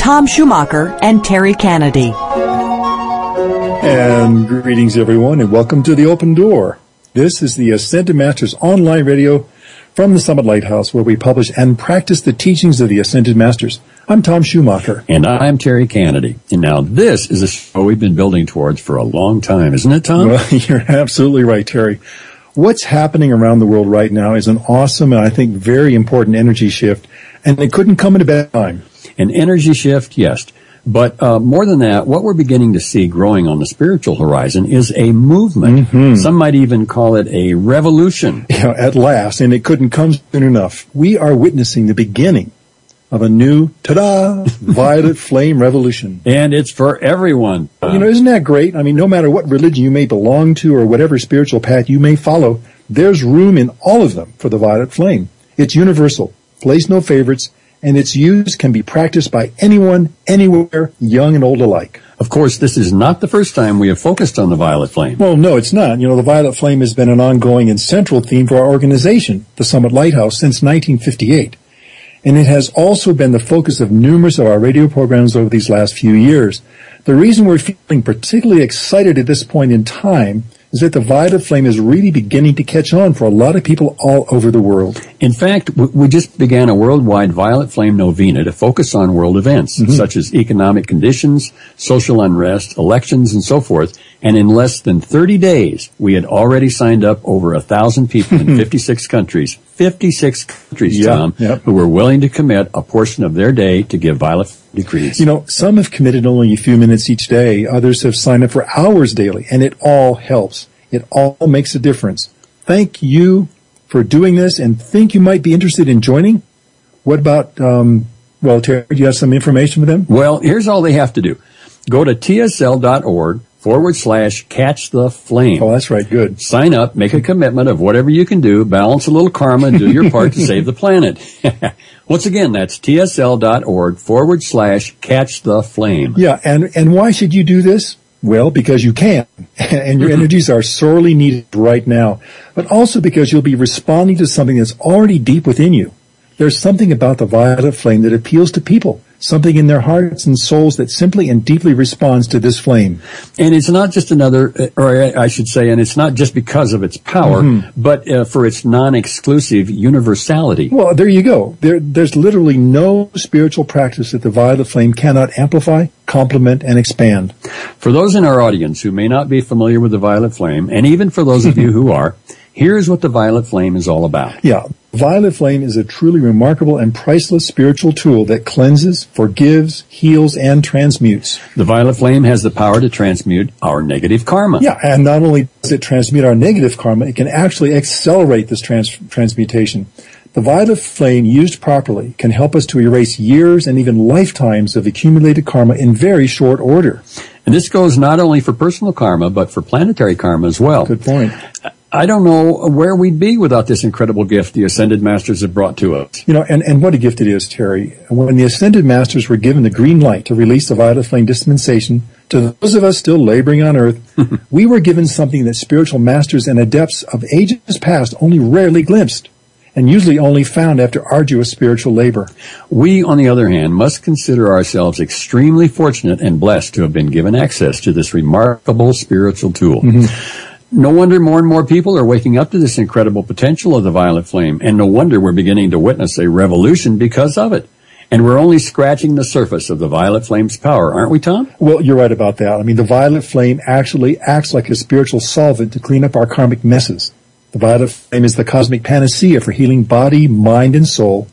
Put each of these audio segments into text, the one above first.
Tom Schumacher and Terry Kennedy. And greetings, everyone, and welcome to The Open Door. This is the Ascended Masters online radio from the Summit Lighthouse, where we publish and practice the teachings of the Ascended Masters. I'm Tom Schumacher. And I'm Terry Kennedy. And now this is a show we've been building towards for a long time, isn't it, Tom? Well, you're absolutely right, Terry. What's happening around the world right now is an awesome and I think very important energy shift, and it couldn't come at a bad time. An energy shift, yes. But uh, more than that, what we're beginning to see growing on the spiritual horizon is a movement. Mm-hmm. Some might even call it a revolution. Know, at last, and it couldn't come soon enough. We are witnessing the beginning of a new, ta-da, violet flame revolution. And it's for everyone. You know, isn't that great? I mean, no matter what religion you may belong to or whatever spiritual path you may follow, there's room in all of them for the violet flame. It's universal, Place no favorites, and its use can be practiced by anyone, anywhere, young and old alike. Of course, this is not the first time we have focused on the violet flame. Well, no, it's not. You know, the violet flame has been an ongoing and central theme for our organization, the Summit Lighthouse, since 1958. And it has also been the focus of numerous of our radio programs over these last few years. The reason we're feeling particularly excited at this point in time is that the violet flame is really beginning to catch on for a lot of people all over the world. In fact, we just began a worldwide violet flame novena to focus on world events Mm-hmm. such as economic conditions, social unrest, elections, and so forth. And in less than 30 days, we had already signed up over a thousand people in 56 countries. 56 countries, Yeah, Tom, yep. who were willing to commit a portion of their day to give violet decrees. You know, some have committed only a few minutes each day. Others have signed up for hours daily, and it all helps. It all makes a difference. Thank you for doing this, and think you might be interested in joining. What about, um, well, Terry, do you have some information for them? Well, here's all they have to do. Go to tsl.org forward slash catch the flame. Oh, that's right. Good. Sign up, make a commitment of whatever you can do, balance a little karma, and do your part to save the planet. Once again, that's tsl.org forward slash catch the flame. Yeah, and, and why should you do this? Well, because you can, and your mm-hmm. energies are sorely needed right now, but also because you'll be responding to something that's already deep within you. There's something about the violet flame that appeals to people, something in their hearts and souls that simply and deeply responds to this flame. And it's not just another, or I should say, and it's not just because of its power, but uh, for its non-exclusive universality. Well, there you go. There, there's literally no spiritual practice that the violet flame cannot amplify, complement, and expand. For those in our audience who may not be familiar with the violet flame, and even for those of you who are, here's what the violet flame is all about. Yeah, violet flame is a truly remarkable and priceless spiritual tool that cleanses, forgives, heals, and transmutes. The violet flame has the power to transmute our negative karma. Yeah, and not only does it transmute our negative karma, it can actually accelerate this trans- transmutation. The violet flame used properly can help us to erase years and even lifetimes of accumulated karma in very short order. And this goes not only for personal karma, but for planetary karma as well. Good point. Uh, I don't know where we'd be without this incredible gift the Ascended Masters have brought to us. You know, and, and what a gift it is, Terry. When the Ascended Masters were given the green light to release the Violet Flame dispensation, to those of us still laboring on earth, we were given something that spiritual masters and adepts of ages past only rarely glimpsed. and usually only found after arduous spiritual labor. We, on the other hand, must consider ourselves extremely fortunate and blessed to have been given access to this remarkable spiritual tool. Mm-hmm. No wonder more and more people are waking up to this incredible potential of the violet flame, and no wonder we're beginning to witness a revolution because of it. And we're only scratching the surface of the violet flame's power, aren't we, Tom? Well, you're right about that. I mean, the violet flame actually acts like a spiritual solvent to clean up our karmic messes. The violet flame is the cosmic panacea for healing body, mind, and soul,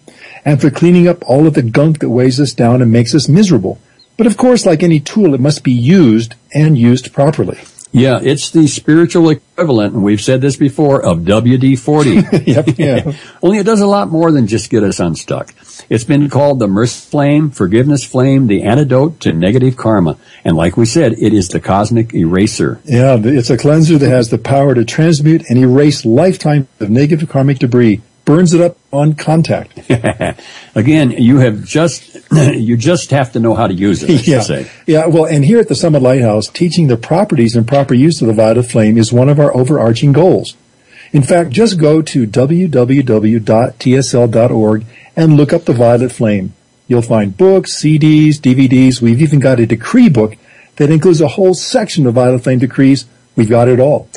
and for cleaning up all of the gunk that weighs us down and makes us miserable. But of course, like any tool, it must be used and used properly. Yeah, it's the spiritual equivalent, and we've said this before, of WD-40. yep, yeah. Only it does a lot more than just get us unstuck. It's been called the mercy flame, forgiveness flame, the antidote to negative karma. And like we said, it is the cosmic eraser. Yeah, it's a cleanser that has the power to transmute and erase lifetimes of negative karmic debris burns it up on contact. Again, you have just you just have to know how to use it. yeah, yeah. Well, and here at the Summit Lighthouse, teaching the properties and proper use of the violet flame is one of our overarching goals. In fact, just go to www.tsl.org and look up the violet flame. You'll find books, CDs, DVDs. We've even got a decree book that includes a whole section of violet flame decrees. We've got it all.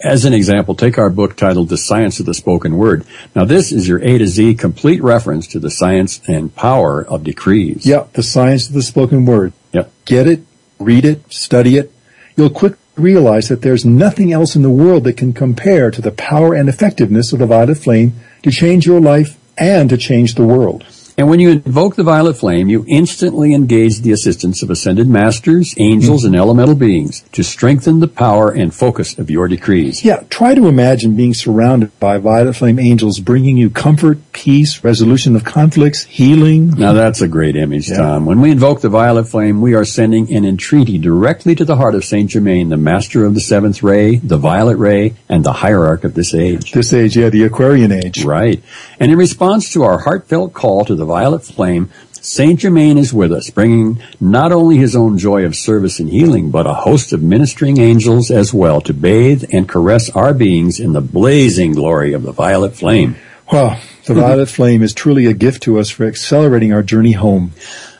As an example, take our book titled The Science of the Spoken Word. Now this is your A to Z complete reference to the science and power of decrees. Yeah, the science of the spoken word. Yep. Get it, read it, study it. You'll quickly realize that there's nothing else in the world that can compare to the power and effectiveness of the violet flame to change your life and to change the world. And when you invoke the violet flame, you instantly engage the assistance of ascended masters, angels, and elemental beings to strengthen the power and focus of your decrees. Yeah, try to imagine being surrounded by violet flame angels bringing you comfort, peace, resolution of conflicts, healing. Now that's a great image, yeah. Tom. When we invoke the violet flame, we are sending an entreaty directly to the heart of Saint Germain, the master of the seventh ray, the violet ray, and the hierarch of this age. This age, yeah, the Aquarian age. Right. And in response to our heartfelt call to the the violet flame, Saint Germain is with us, bringing not only his own joy of service and healing, but a host of ministering angels as well to bathe and caress our beings in the blazing glory of the violet flame. Wow, the mm-hmm. violet flame is truly a gift to us for accelerating our journey home.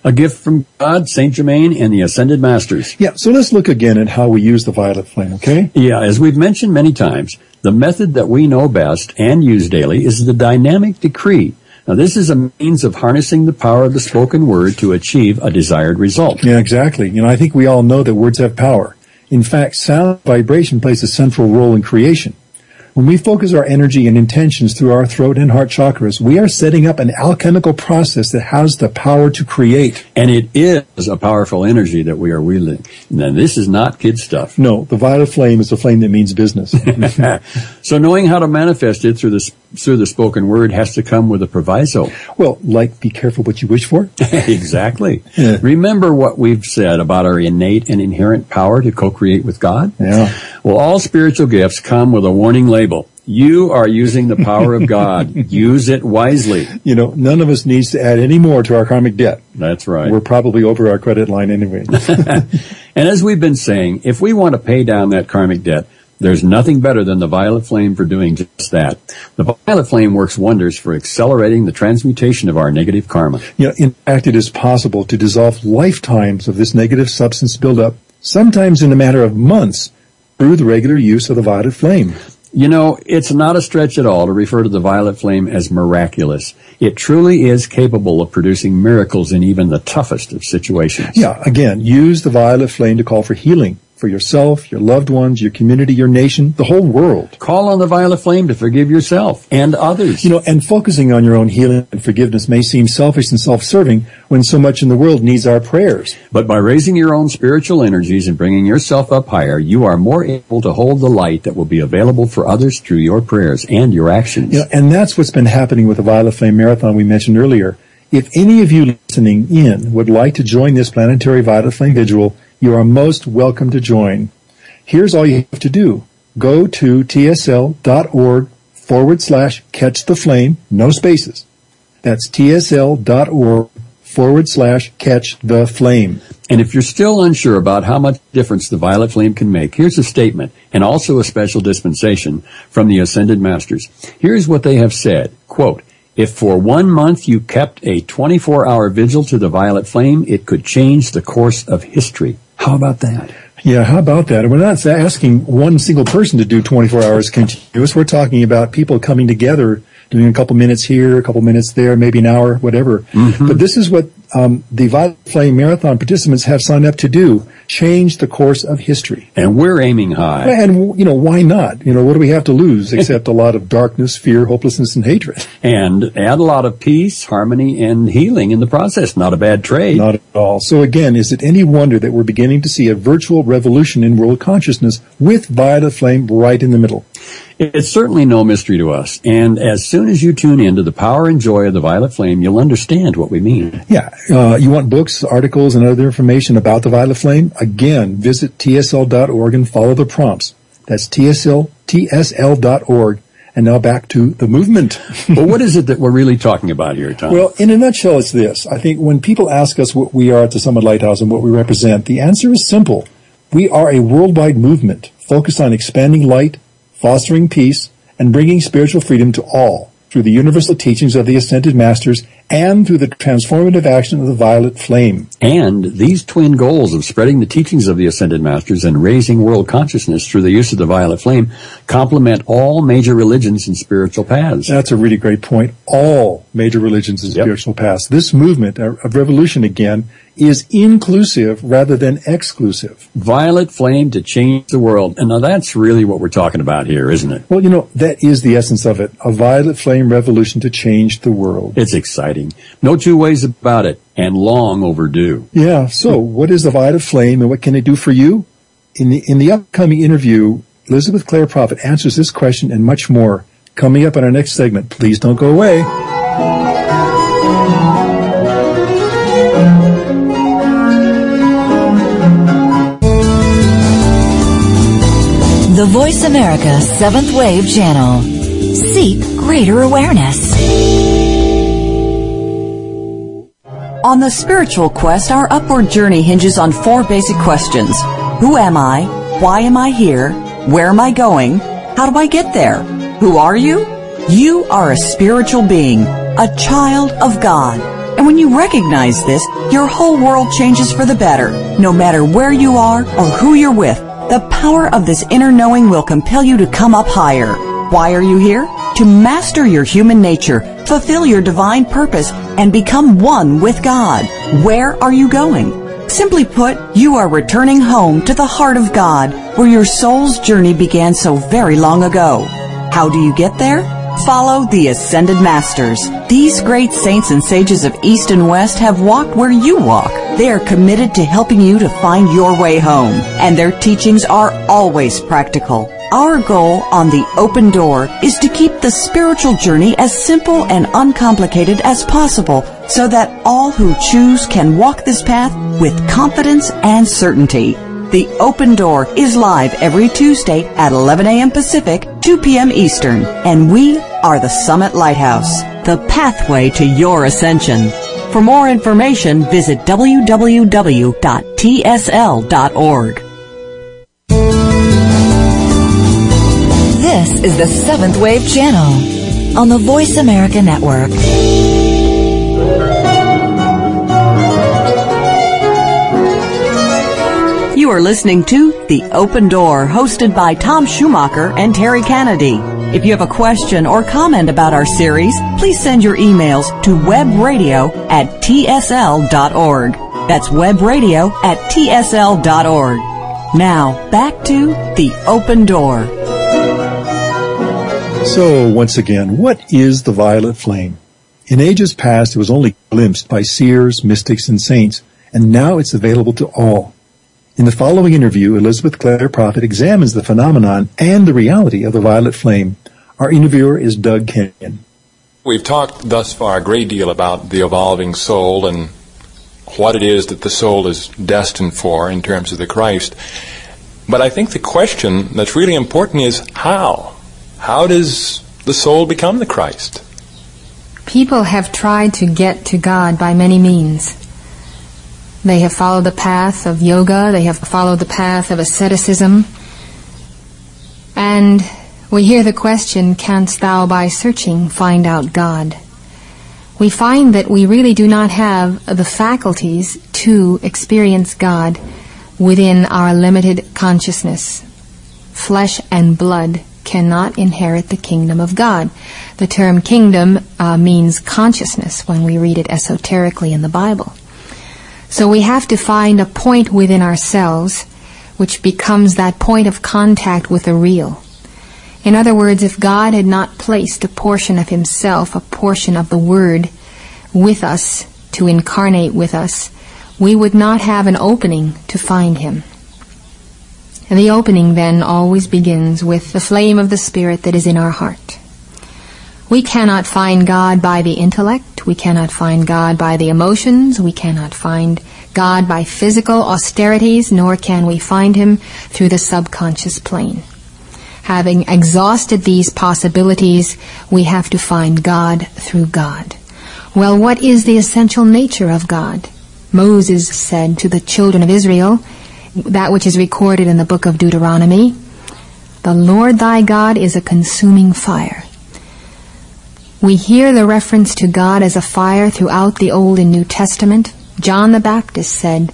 A gift from God, Saint Germain, and the Ascended Masters. Yeah, so let's look again at how we use the violet flame, okay? Yeah, as we've mentioned many times, the method that we know best and use daily is the dynamic decree now, this is a means of harnessing the power of the spoken word to achieve a desired result. Yeah, exactly. You know, I think we all know that words have power. In fact, sound vibration plays a central role in creation. When we focus our energy and intentions through our throat and heart chakras, we are setting up an alchemical process that has the power to create. And it is a powerful energy that we are wielding. Now, this is not kid stuff. No, the violet flame is a flame that means business. so knowing how to manifest it through the, through the spoken word has to come with a proviso. Well, like be careful what you wish for. exactly. Yeah. Remember what we've said about our innate and inherent power to co-create with God? Yeah. Well, all spiritual gifts come with a warning label. You are using the power of God. Use it wisely. You know, none of us needs to add any more to our karmic debt. That's right. We're probably over our credit line anyway. and as we've been saying, if we want to pay down that karmic debt, there's nothing better than the violet flame for doing just that. The violet flame works wonders for accelerating the transmutation of our negative karma. You know, in fact, it is possible to dissolve lifetimes of this negative substance buildup, sometimes in a matter of months, through the regular use of the violet flame. You know, it's not a stretch at all to refer to the violet flame as miraculous. It truly is capable of producing miracles in even the toughest of situations. Yeah, again, use the violet flame to call for healing, for yourself, your loved ones, your community, your nation, the whole world. Call on the violet flame to forgive yourself and others. You know, and focusing on your own healing and forgiveness may seem selfish and self-serving when so much in the world needs our prayers. But by raising your own spiritual energies and bringing yourself up higher, you are more able to hold the light that will be available for others through your prayers and your actions. You know, and that's what's been happening with the Violet Flame Marathon we mentioned earlier. If any of you listening in would like to join this planetary Violet Flame Vigil, you are most welcome to join. Here's all you have to do. Go to tsl.org forward slash catch the flame, no spaces. That's tsl.org forward slash catch the flame. And if you're still unsure about how much difference the violet flame can make, here's a statement and also a special dispensation from the Ascended Masters. Here's what they have said. Quote, if for one month you kept a 24 hour vigil to the violet flame, it could change the course of history. How about that? Yeah, how about that? We're not asking one single person to do 24 hours continuous. We're talking about people coming together, doing a couple minutes here, a couple minutes there, maybe an hour, whatever. Mm-hmm. But this is what um, the Violet Flame Marathon participants have signed up to do change the course of history. And we're aiming high. And, you know, why not? You know, what do we have to lose except a lot of darkness, fear, hopelessness, and hatred? And add a lot of peace, harmony, and healing in the process. Not a bad trade. Not at all. So again, is it any wonder that we're beginning to see a virtual revolution in world consciousness with Violet Flame right in the middle? It's certainly no mystery to us. And as soon as you tune in to the power and joy of the violet flame, you'll understand what we mean. Yeah. Uh, you want books, articles, and other information about the violet flame? Again, visit tsl.org and follow the prompts. That's tsl, tsl.org. And now back to the movement. well, what is it that we're really talking about here, Tom? Well, in a nutshell, it's this. I think when people ask us what we are at the Summit Lighthouse and what we represent, the answer is simple. We are a worldwide movement focused on expanding light, fostering peace, and bringing spiritual freedom to all through the universal teachings of the Ascended Masters and through the transformative action of the violet flame. And these twin goals of spreading the teachings of the Ascended Masters and raising world consciousness through the use of the violet flame complement all major religions and spiritual paths. That's a really great point. All major religions and yep. spiritual paths. This movement of revolution again is inclusive rather than exclusive. Violet flame to change the world. And now that's really what we're talking about here, isn't it? Well, you know, that is the essence of it. A violet flame revolution to change the world. It's exciting. No two ways about it and long overdue. Yeah. So what is the violet flame and what can it do for you? In the, in the upcoming interview, Elizabeth Clare Prophet answers this question and much more coming up in our next segment. Please don't go away. The Voice America Seventh Wave Channel. Seek greater awareness. On the spiritual quest, our upward journey hinges on four basic questions. Who am I? Why am I here? Where am I going? How do I get there? Who are you? You are a spiritual being, a child of God. And when you recognize this, your whole world changes for the better, no matter where you are or who you're with. The power of this inner knowing will compel you to come up higher. Why are you here? To master your human nature, fulfill your divine purpose, and become one with God. Where are you going? Simply put, you are returning home to the heart of God, where your soul's journey began so very long ago. How do you get there? Follow the Ascended Masters. These great saints and sages of East and West have walked where you walk. They are committed to helping you to find your way home, and their teachings are always practical. Our goal on the open door is to keep the spiritual journey as simple and uncomplicated as possible so that all who choose can walk this path with confidence and certainty. The Open Door is live every Tuesday at 11 a.m. Pacific, 2 p.m. Eastern, and we are the Summit Lighthouse, the pathway to your ascension. For more information, visit www.tsl.org. This is the Seventh Wave Channel on the Voice America Network. You are listening to The Open Door, hosted by Tom Schumacher and Terry Kennedy. If you have a question or comment about our series, please send your emails to webradio at tsl.org. That's webradio at tsl.org. Now, back to The Open Door. So, once again, what is the violet flame? In ages past, it was only glimpsed by seers, mystics, and saints, and now it's available to all. In the following interview, Elizabeth Clare Prophet examines the phenomenon and the reality of the violet flame. Our interviewer is Doug Kenyon. We've talked thus far a great deal about the evolving soul and what it is that the soul is destined for in terms of the Christ. But I think the question that's really important is how? How does the soul become the Christ? People have tried to get to God by many means. They have followed the path of yoga, they have followed the path of asceticism, and we hear the question, Canst thou by searching find out God? We find that we really do not have the faculties to experience God within our limited consciousness. Flesh and blood cannot inherit the kingdom of God. The term kingdom uh, means consciousness when we read it esoterically in the Bible. So we have to find a point within ourselves which becomes that point of contact with the real. In other words, if God had not placed a portion of Himself, a portion of the Word, with us to incarnate with us, we would not have an opening to find Him. And the opening then always begins with the flame of the Spirit that is in our heart. We cannot find God by the intellect. We cannot find God by the emotions. We cannot find God by physical austerities, nor can we find Him through the subconscious plane. Having exhausted these possibilities, we have to find God through God. Well, what is the essential nature of God? Moses said to the children of Israel, that which is recorded in the book of Deuteronomy, the Lord thy God is a consuming fire. We hear the reference to God as a fire throughout the Old and New Testament. John the Baptist said,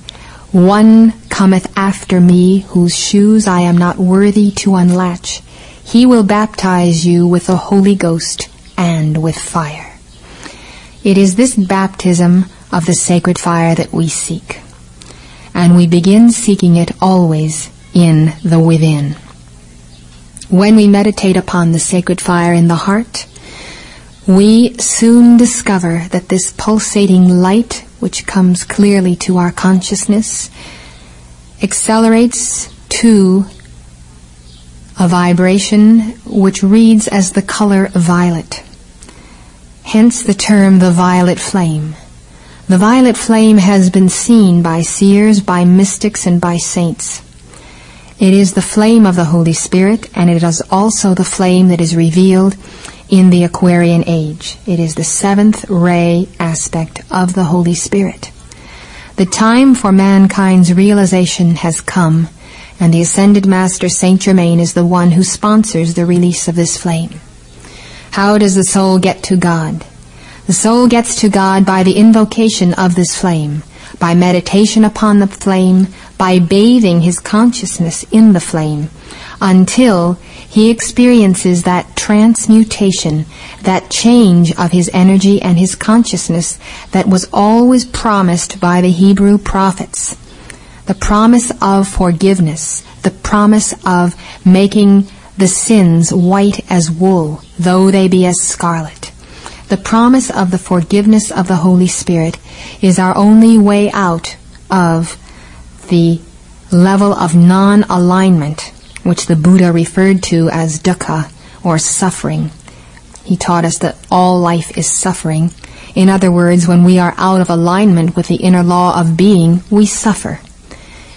one cometh after me, whose shoes I am not worthy to unlatch. He will baptize you with the Holy Ghost and with fire. It is this baptism of the sacred fire that we seek. And we begin seeking it always in the within. When we meditate upon the sacred fire in the heart, we soon discover that this pulsating light which comes clearly to our consciousness, accelerates to a vibration which reads as the color violet. Hence the term the violet flame. The violet flame has been seen by seers, by mystics, and by saints. It is the flame of the Holy Spirit, and it is also the flame that is revealed in the Aquarian age. It is the seventh ray aspect of the Holy Spirit. The time for mankind's realization has come, and the Ascended Master Saint Germain is the one who sponsors the release of this flame. How does the soul get to God? The soul gets to God by the invocation of this flame, by meditation upon the flame, by bathing his consciousness in the flame, until he experiences that transmutation, that change of his energy and his consciousness that was always promised by the Hebrew prophets. The promise of forgiveness, the promise of making the sins white as wool, though they be as scarlet. The promise of the forgiveness of the Holy Spirit is our only way out of the level of non-alignment which the Buddha referred to as dukkha, or suffering. He taught us that all life is suffering. In other words, when we are out of alignment with the inner law of being, we suffer.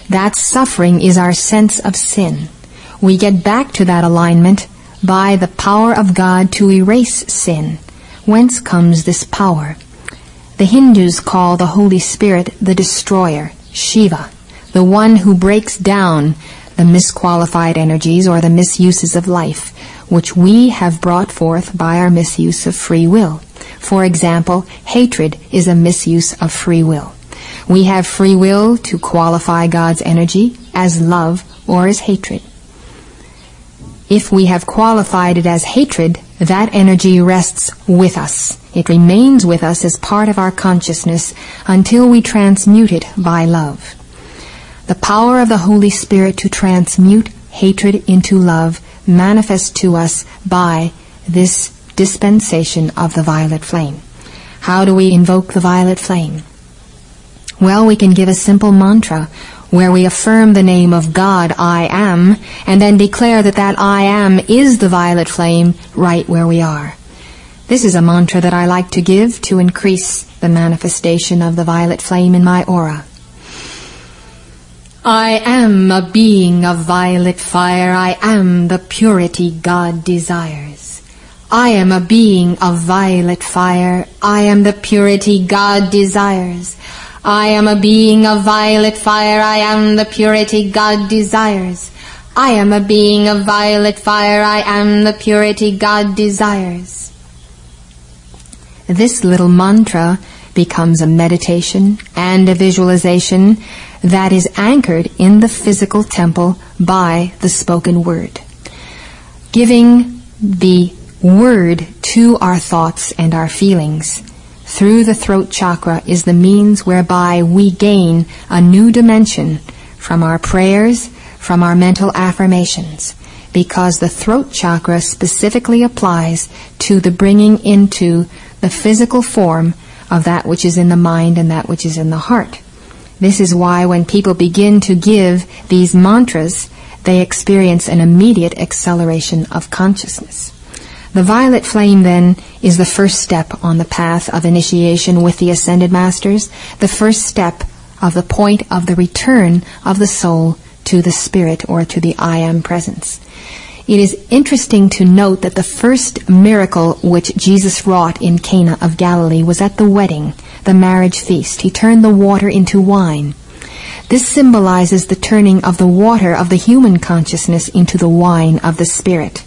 That suffering is our sense of sin. We get back to that alignment by the power of God to erase sin. Whence comes this power? The Hindus call the Holy Spirit the destroyer, Shiva, the one who breaks down the misqualified energies or the misuses of life, which we have brought forth by our misuse of free will. For example, hatred is a misuse of free will. We have free will to qualify God's energy as love or as hatred. If we have qualified it as hatred, that energy rests with us. It remains with us as part of our consciousness until we transmute it by love. The power of the Holy Spirit to transmute hatred into love manifests to us by this dispensation of the violet flame. How do we invoke the violet flame? Well, we can give a simple mantra where we affirm the name of God, I am, and then declare that that I am is the violet flame right where we are. This is a mantra that I like to give to increase the manifestation of the violet flame in my aura. I am a being of violet fire. I am the purity God desires. I am a being of violet fire. I am the purity God desires. I am a being of violet fire. I am the purity God desires. I am a being of violet fire. I am the purity God desires. This little mantra becomes a meditation and a visualization that is anchored in the physical temple by the spoken word. Giving the word to our thoughts and our feelings through the throat chakra is the means whereby we gain a new dimension from our prayers, from our mental affirmations, because the throat chakra specifically applies to the bringing into the physical form of that which is in the mind and that which is in the heart. This is why when people begin to give these mantras, they experience an immediate acceleration of consciousness. The violet flame, then, is the first step on the path of initiation with the Ascended Masters, the first step of the point of the return of the soul to the Spirit or to the I Am presence. It is interesting to note that the first miracle which Jesus wrought in Cana of Galilee was at the wedding, the marriage feast. He turned the water into wine. This symbolizes the turning of the water of the human consciousness into the wine of the Spirit.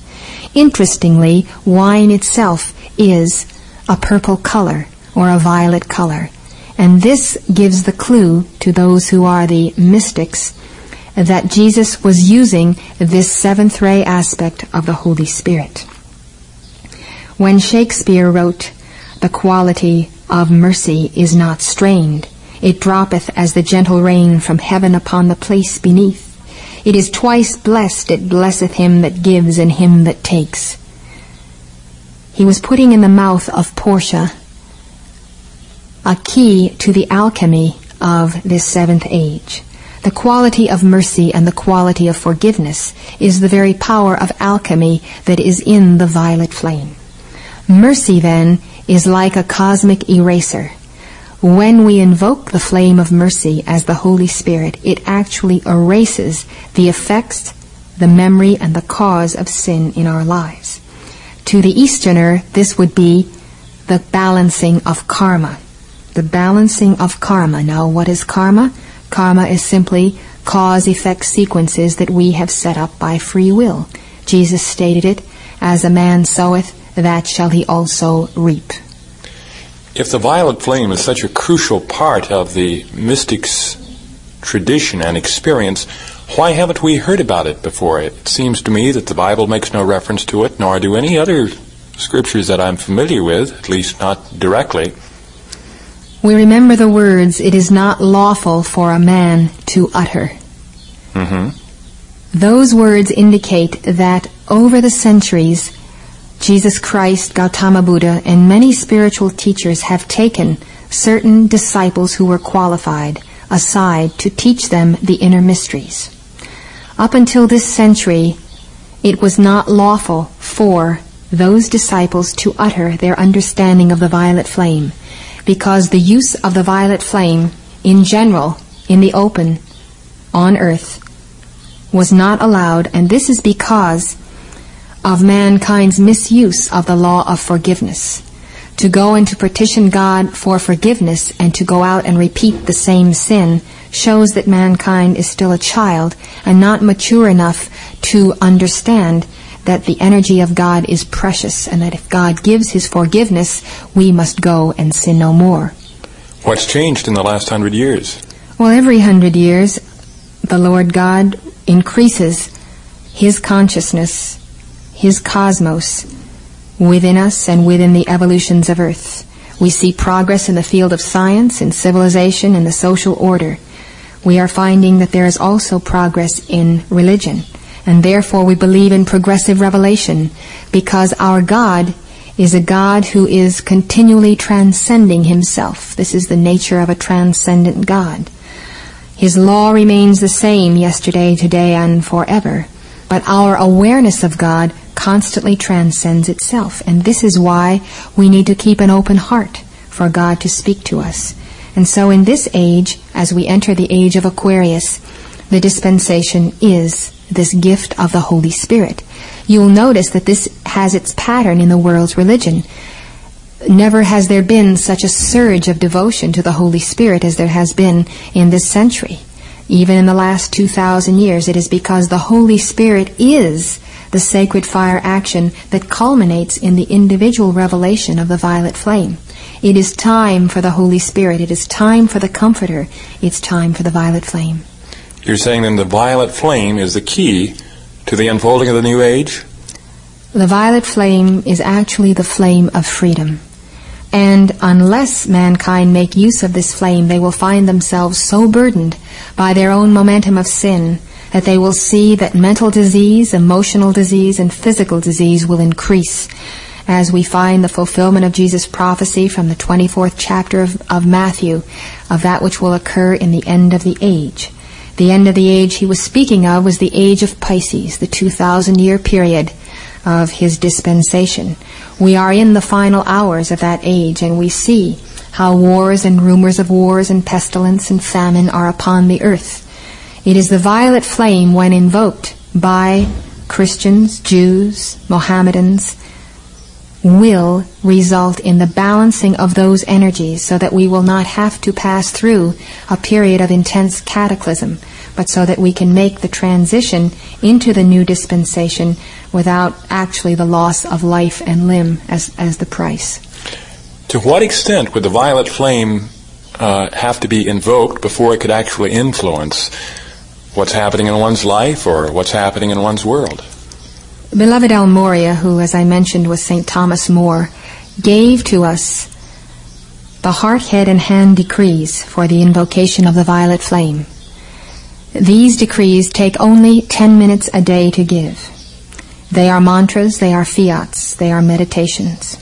Interestingly, wine itself is a purple color or a violet color. And this gives the clue to those who are the mystics that Jesus was using this seventh ray aspect of the Holy Spirit. When Shakespeare wrote, The quality of mercy is not strained, it droppeth as the gentle rain from heaven upon the place beneath. It is twice blessed, it blesseth him that gives and him that takes. He was putting in the mouth of Portia a key to the alchemy of this seventh age. The quality of mercy and the quality of forgiveness is the very power of alchemy that is in the violet flame. Mercy, then, is like a cosmic eraser. When we invoke the flame of mercy as the Holy Spirit, it actually erases the effects, the memory, and the cause of sin in our lives. To the Easterner, this would be the balancing of karma. The balancing of karma. Now, what is karma? Karma is simply cause effect sequences that we have set up by free will. Jesus stated it, as a man soweth, that shall he also reap. If the violet flame is such a crucial part of the mystic's tradition and experience, why haven't we heard about it before? It seems to me that the Bible makes no reference to it, nor do any other scriptures that I'm familiar with, at least not directly. We remember the words, it is not lawful for a man to utter. Mm-hmm. Those words indicate that over the centuries, Jesus Christ, Gautama Buddha, and many spiritual teachers have taken certain disciples who were qualified aside to teach them the inner mysteries. Up until this century, it was not lawful for those disciples to utter their understanding of the violet flame because the use of the violet flame in general in the open on earth was not allowed and this is because of mankind's misuse of the law of forgiveness. To go and to petition God for forgiveness and to go out and repeat the same sin shows that mankind is still a child and not mature enough to understand that the energy of God is precious and that if God gives his forgiveness, we must go and sin no more. What's changed in the last hundred years? Well, every hundred years, the Lord God increases his consciousness, his cosmos within us and within the evolutions of earth. We see progress in the field of science, in civilization, in the social order. We are finding that there is also progress in religion. And therefore we believe in progressive revelation because our God is a God who is continually transcending himself. This is the nature of a transcendent God. His law remains the same yesterday, today, and forever. But our awareness of God constantly transcends itself. And this is why we need to keep an open heart for God to speak to us. And so in this age, as we enter the age of Aquarius, the dispensation is this gift of the Holy Spirit. You'll notice that this has its pattern in the world's religion. Never has there been such a surge of devotion to the Holy Spirit as there has been in this century. Even in the last 2,000 years, it is because the Holy Spirit is the sacred fire action that culminates in the individual revelation of the violet flame. It is time for the Holy Spirit. It is time for the Comforter. It's time for the violet flame. You're saying then the violet flame is the key to the unfolding of the new age? The violet flame is actually the flame of freedom. And unless mankind make use of this flame, they will find themselves so burdened by their own momentum of sin that they will see that mental disease, emotional disease, and physical disease will increase as we find the fulfillment of Jesus' prophecy from the 24th chapter of, of, Matthew of that which will occur in the end of the age. The end of the age he was speaking of was the age of Pisces, the 2,000 year period of his dispensation. We are in the final hours of that age, and we see how wars and rumors of wars and pestilence and famine are upon the earth. It is the violet flame when invoked by Christians, Jews, Mohammedans, will result in the balancing of those energies so that we will not have to pass through a period of intense cataclysm, but so that we can make the transition into the new dispensation without actually the loss of life and limb as, as the price. To what extent would the violet flame uh, have to be invoked before it could actually influence what's happening in one's life or what's happening in one's world? Beloved El Morya, who, as I mentioned, was St. Thomas More, gave to us the heart, head, and hand decrees for the invocation of the violet flame. These decrees take only 10 minutes a day to give. They are mantras, they are fiats, they are meditations.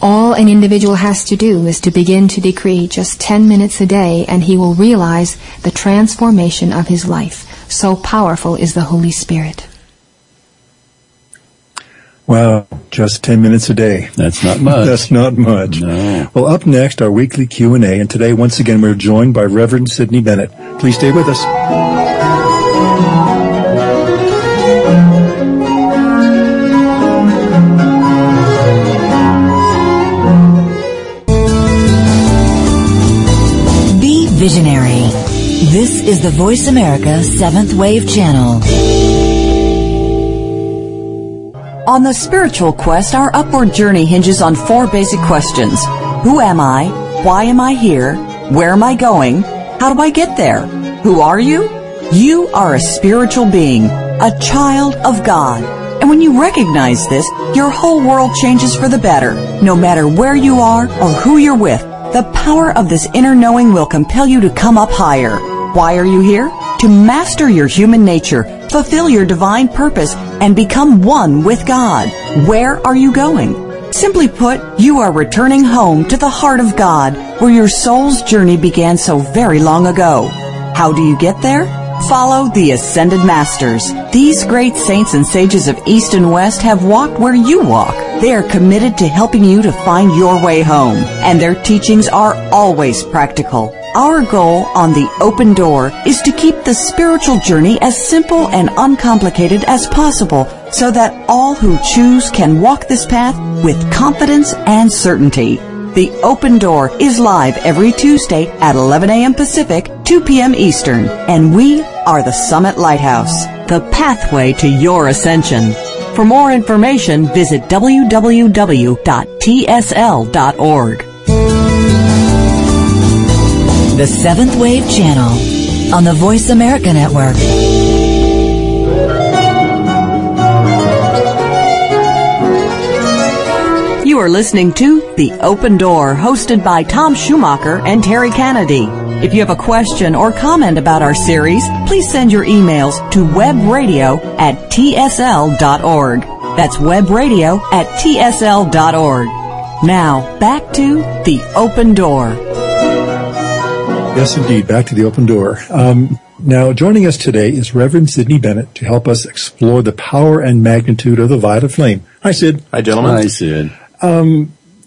All an individual has to do is to begin to decree just 10 minutes a day and he will realize the transformation of his life. So powerful is the Holy Spirit. Wow, just 10 minutes a day. That's not much. That's not much. No. Well, up next, our weekly Q&A, and today, once again, we're joined by Reverend Sidney Bennett. Please stay with us. Be visionary. This is the Voice America Seventh Wave Channel. On the spiritual quest, our upward journey hinges on four basic questions. Who am I? Why am I here? Where am I going? How do I get there? Who are you? You are a spiritual being, a child of God. And when you recognize this, your whole world changes for the better. No matter where you are or who you're with, the power of this inner knowing will compel you to come up higher. Why are you here? To master your human nature, fulfill your divine purpose, and become one with God. Where are you going? Simply put, you are returning home to the heart of God, where your soul's journey began so very long ago. How do you get there? Follow the Ascended Masters. These great saints and sages of East and West have walked where you walk. They are committed to helping you to find your way home, and their teachings are always practical. Our goal on the open door is to keep the spiritual journey as simple and uncomplicated as possible so that all who choose can walk this path with confidence and certainty. The Open Door is live every Tuesday at 11 a.m. Pacific, 2 p.m. Eastern, and we are the Summit Lighthouse, the pathway to your ascension. For more information, visit www.tsl.org. The Seventh Wave Channel on the Voice America Network. You are listening to The Open Door, hosted by Tom Schumacher and Terry Kennedy. If you have a question or comment about our series, please send your emails to webradio at tsl.org. That's webradio at tsl.org. Now, back to The Open Door. Yes, indeed. Back to the open door. Um, now, joining us today is Reverend Sidney Bennett to help us explore the power and magnitude of the violet flame. Hi, Sid. Hi, gentlemen. I said.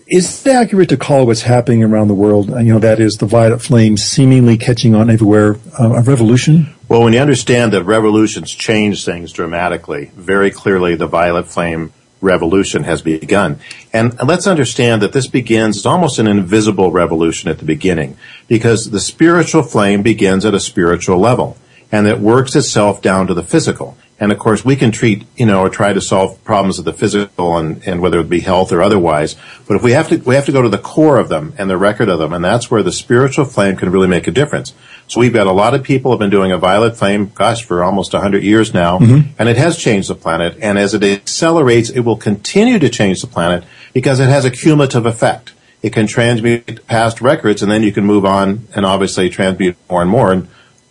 Is it accurate to call what's happening around the world, you know, that is the violet flame seemingly catching on everywhere, uh, a revolution? Well, when you understand that revolutions change things dramatically, very clearly the violet flame revolution has begun. And let's understand that this begins, it's almost an invisible revolution at the beginning, because the spiritual flame begins at a spiritual level, and it works itself down to the physical. And of course, we can treat, you know, or try to solve problems of the physical and, and whether it be health or otherwise. But if we have to, we have to go to the core of them and the record of them. And that's where the spiritual flame can really make a difference. So we've got a lot of people have been doing a violet flame, gosh, for almost 100 years now. Mm-hmm. And it has changed the planet. And as it accelerates, it will continue to change the planet because it has a cumulative effect. It can transmute past records and then you can move on and obviously transmute more and more. And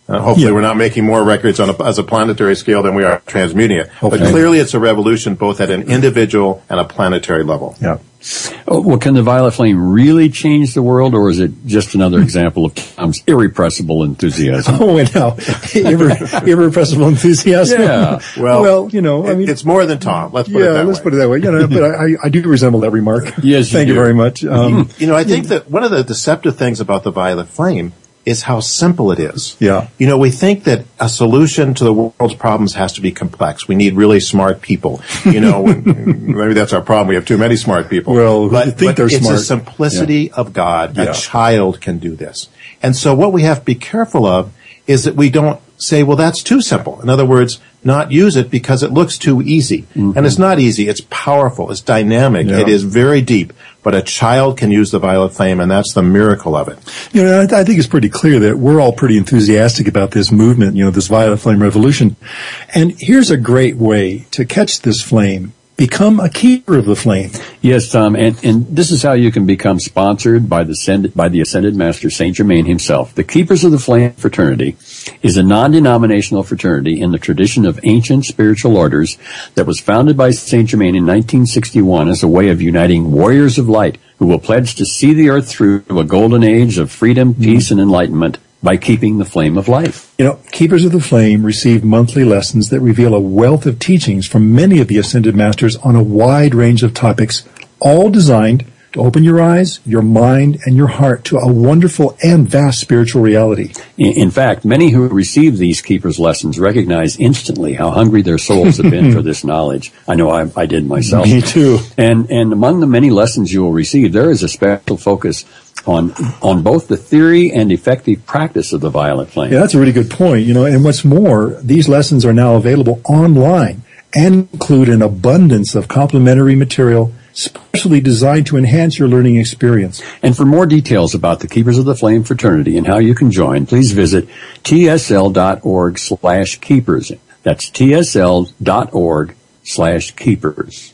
uh, hopefully, yeah. we're not making more records on a, as a planetary scale than we are transmuting it. But clearly, it's a revolution both at an individual and a planetary level. Yeah. Oh, well, can the violet flame really change the world, or is it just another example of Tom's irrepressible enthusiasm? Oh, no, Irre- irrepressible enthusiasm. Yeah. Well, well, you know, I mean, it's more than Tom. Let's put yeah, it that let's way. put it that way. You know, but I, I do resemble that remark. Yes, thank you, you very much. Um, you know, I think that one of the deceptive things about the violet flame is how simple it is. Yeah. You know, we think that a solution to the world's problems has to be complex. We need really smart people. You know, maybe that's our problem. We have too many smart people. Well, but, think but they're it's smart. the simplicity yeah. of God. Yeah. A child can do this. And so what we have to be careful of is that we don't say, well, that's too simple. In other words, not use it because it looks too easy. Mm-hmm. And it's not easy. It's powerful. It's dynamic. Yeah. It is very deep. But a child can use the violet flame, and that's the miracle of it. You know, I, I think it's pretty clear that we're all pretty enthusiastic about this movement, you know, this violet flame revolution. And here's a great way to catch this flame become a keeper of the flame. Yes, Tom, and, and this is how you can become sponsored by the ascended, by the ascended master Saint Germain himself. The Keepers of the Flame fraternity is a non-denominational fraternity in the tradition of ancient spiritual orders that was founded by Saint Germain in 1961 as a way of uniting warriors of light who will pledge to see the earth through a golden age of freedom, peace, and enlightenment by keeping the flame of life. You know, Keepers of the Flame receive monthly lessons that reveal a wealth of teachings from many of the Ascended Masters on a wide range of topics, all designed to open your eyes, your mind, and your heart to a wonderful and vast spiritual reality. In, in fact, many who receive these Keepers lessons recognize instantly how hungry their souls have been for this knowledge. I know I, I did myself. Me too. And, and among the many lessons you will receive, there is a special focus on on both the theory and effective practice of the violet flame. Yeah, that's a really good point. You know, and what's more, these lessons are now available online and include an abundance of complementary material specially designed to enhance your learning experience. And for more details about the Keepers of the Flame fraternity and how you can join, please visit tsl.org slash keepers. That's tsl.org slash keepers.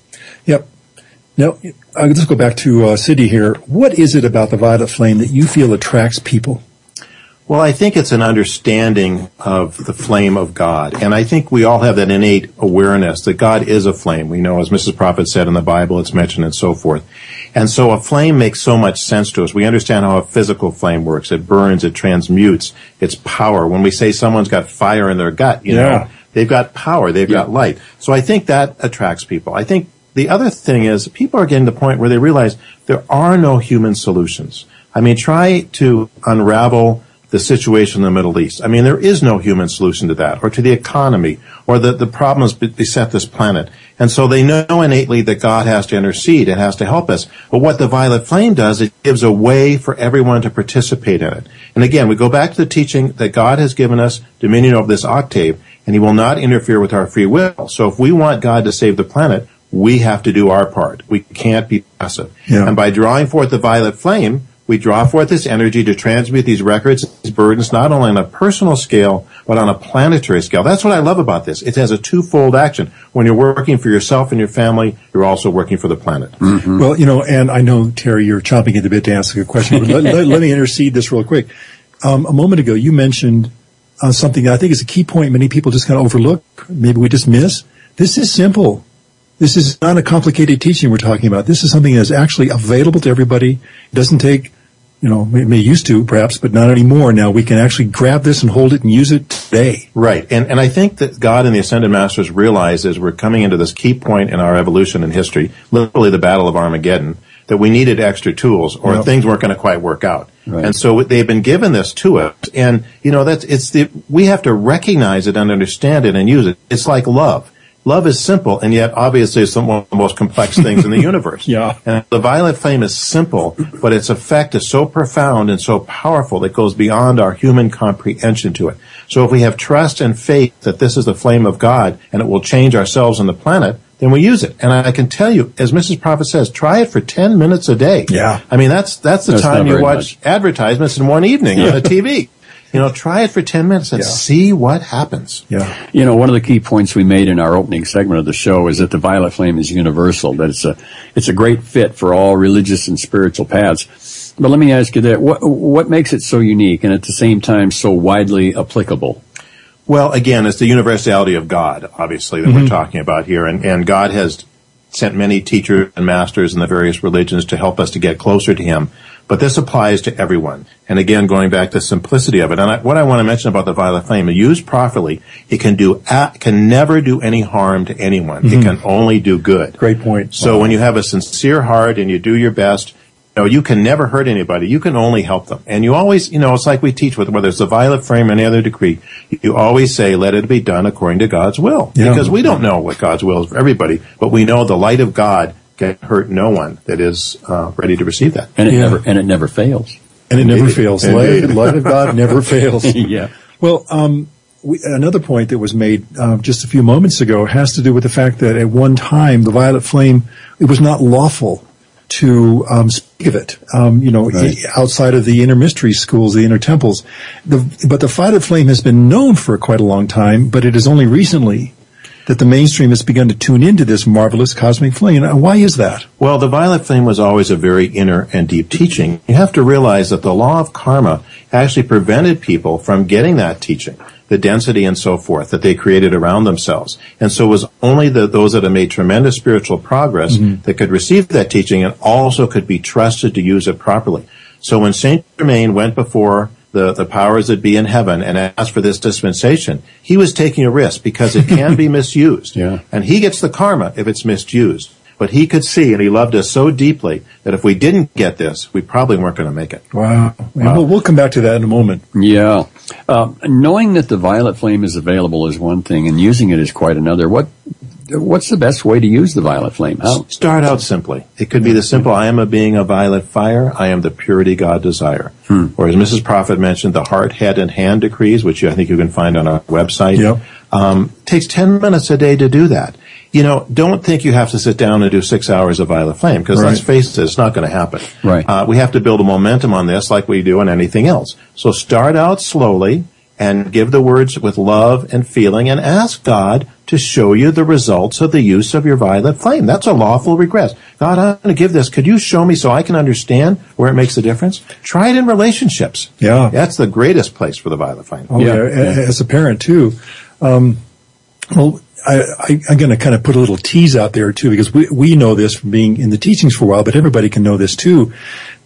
Now, uh, let's go back to uh, Sidney here. What is it about the violet flame that you feel attracts people? Well, I think it's an understanding of the flame of God. And I think we all have that innate awareness that God is a flame. We know, as Mrs. Prophet said in the Bible, it's mentioned and so forth. And so a flame makes so much sense to us. We understand how a physical flame works. It burns, it transmutes, its power. When we say someone's got fire in their gut, you Yeah. know, they've got power, they've got light. So I think that attracts people. I think the other thing is people are getting to the point where they realize there are no human solutions. I mean, try to unravel the situation in the Middle East. I mean, there is no human solution to that, or to the economy, or the, the problems beset this planet. And so they know innately that God has to intercede and has to help us. But what the violet flame does, it gives a way for everyone to participate in it. And again, we go back to the teaching that God has given us dominion over this octave, and He will not interfere with our free will. So if we want God to save the planet, we have to do our part. We can't be passive. Yeah. And by drawing forth the violet flame, we draw forth this energy to transmute these records, these burdens, not only on a personal scale, but on a planetary scale. That's what I love about this. It has a twofold action. When you're working for yourself and your family, you're also working for the planet. Well, you know, and I know, Terry, you're chomping at the bit to ask a question, but let, let, let me intercede this real quick. Um, a moment ago, you mentioned uh, something that I think is a key point many people just kind of overlook. Maybe we just miss. This is simple. This is not a complicated teaching we're talking about. This is something that's actually available to everybody. It doesn't take, you know, it may used to perhaps, but not anymore. Now we can actually grab this and hold it and use it today. Right. And, and I think that God and the Ascended Masters realize as we're coming into this key point in our evolution in history, literally the Battle of Armageddon, that we needed extra tools or Yep. things weren't going to quite work out. Right. And so they've been given this to us. And, you know, that's, it's the, we have to recognize it and understand it and use it. It's like love. Love is simple, and yet obviously it's one of the most complex things in the universe. yeah. And the violet flame is simple, but its effect is so profound and so powerful that goes beyond our human comprehension to it. So if we have trust and faith that this is the flame of God and it will change ourselves and the planet, then we use it. And I can tell you, as Mrs. Prophet says, try it for 10 minutes a day. Yeah. I mean, that's, that's the That's time you watch much. advertisements in one evening on the TV. You know, try it for 10 minutes and Yeah. see what happens. Yeah. You know, one of the key points we made in our opening segment of the show is that the violet flame is universal, that it's a, it's a great fit for all religious and spiritual paths. But let me ask you that, what, what makes it so unique and at the same time so widely applicable? Well, again, it's the universality of God, obviously, that we're mm-hmm. talking about here. And, and God has sent many teachers and masters in the various religions to help us to get closer to Him. But this applies to everyone. And again, going back to the simplicity of it. And I, what I want to mention about the violet flame, used properly, it can do, can never do any harm to anyone. It mm-hmm. can only do good. Great point. So when you have a sincere heart and you do your best, you know, you can never hurt anybody. You can only help them. And you always, you know, it's like we teach with, whether it's the violet flame or any other decree, you always say, let it be done according to God's will. Yeah. Because we don't know what God's will is for everybody, but we know the light of God can hurt no one that is uh, ready to receive that. And it Yeah. never, and it never fails. and it never Indeed. fails. Indeed. Light, light of God never fails. yeah. Well, um, we, another point that was made uh, just a few moments ago has to do with the fact that at one time the violet flame it was not lawful to um, speak of it. Um, you know, Right. outside of the inner mystery schools, the inner temples. The, but the violet flame has been known for quite a long time. But it is only recently that the mainstream has begun to tune into this marvelous cosmic flame. Why is that? Well, the violet flame was always a very inner and deep teaching. You have to realize that the law of karma actually prevented people from getting that teaching, the density and so forth that they created around themselves. And so it was only the, those that had made tremendous spiritual progress mm-hmm. that could receive that teaching and also could be trusted to use it properly. So when Saint Germain went before the, the powers that be in heaven and asked for this dispensation, he was taking a risk because it can be misused. Yeah. And he gets the karma if it's misused. But he could see, and he loved us so deeply, that if we didn't get this, we probably weren't going to make it. Wow. We'll, we'll come back to that in a moment. Yeah. Uh, knowing that the violet flame is available is one thing and using it is quite another. What, what's the best way to use the violet flame? How? Start out simply. It could be the simple, I am a being of violet fire, I am the purity God desire. Or as Mrs. Prophet mentioned, the heart, head, and hand decrees, which I think you can find on our website. Yep. Um, takes 10 minutes a day to do that. You know, don't think you have to sit down and do six hours of violet flame, because let's face it, it's not going to happen. Right. Uh, we have to build a momentum on this like we do on anything else. So start out slowly and give the words with love and feeling and ask God to show you the results of the use of your violet flame. That's a lawful request. God, I'm going to give this. Could you show me so I can understand where it makes a difference? Try it in relationships. Yeah. That's the greatest place for the violet flame. Oh, Yeah, yeah. As a parent too. Um, well, I, I, I'm going to kind of put a little tease out there too, because we, we know this from being in the teachings for a while, but everybody can know this too.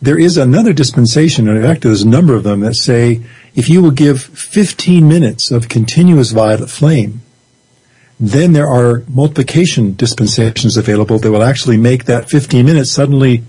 There is another dispensation, and in fact, there's a number of them that say if you will give 15 minutes of continuous violet flame, then there are multiplication dispensations available that will actually make that 15 minutes suddenly,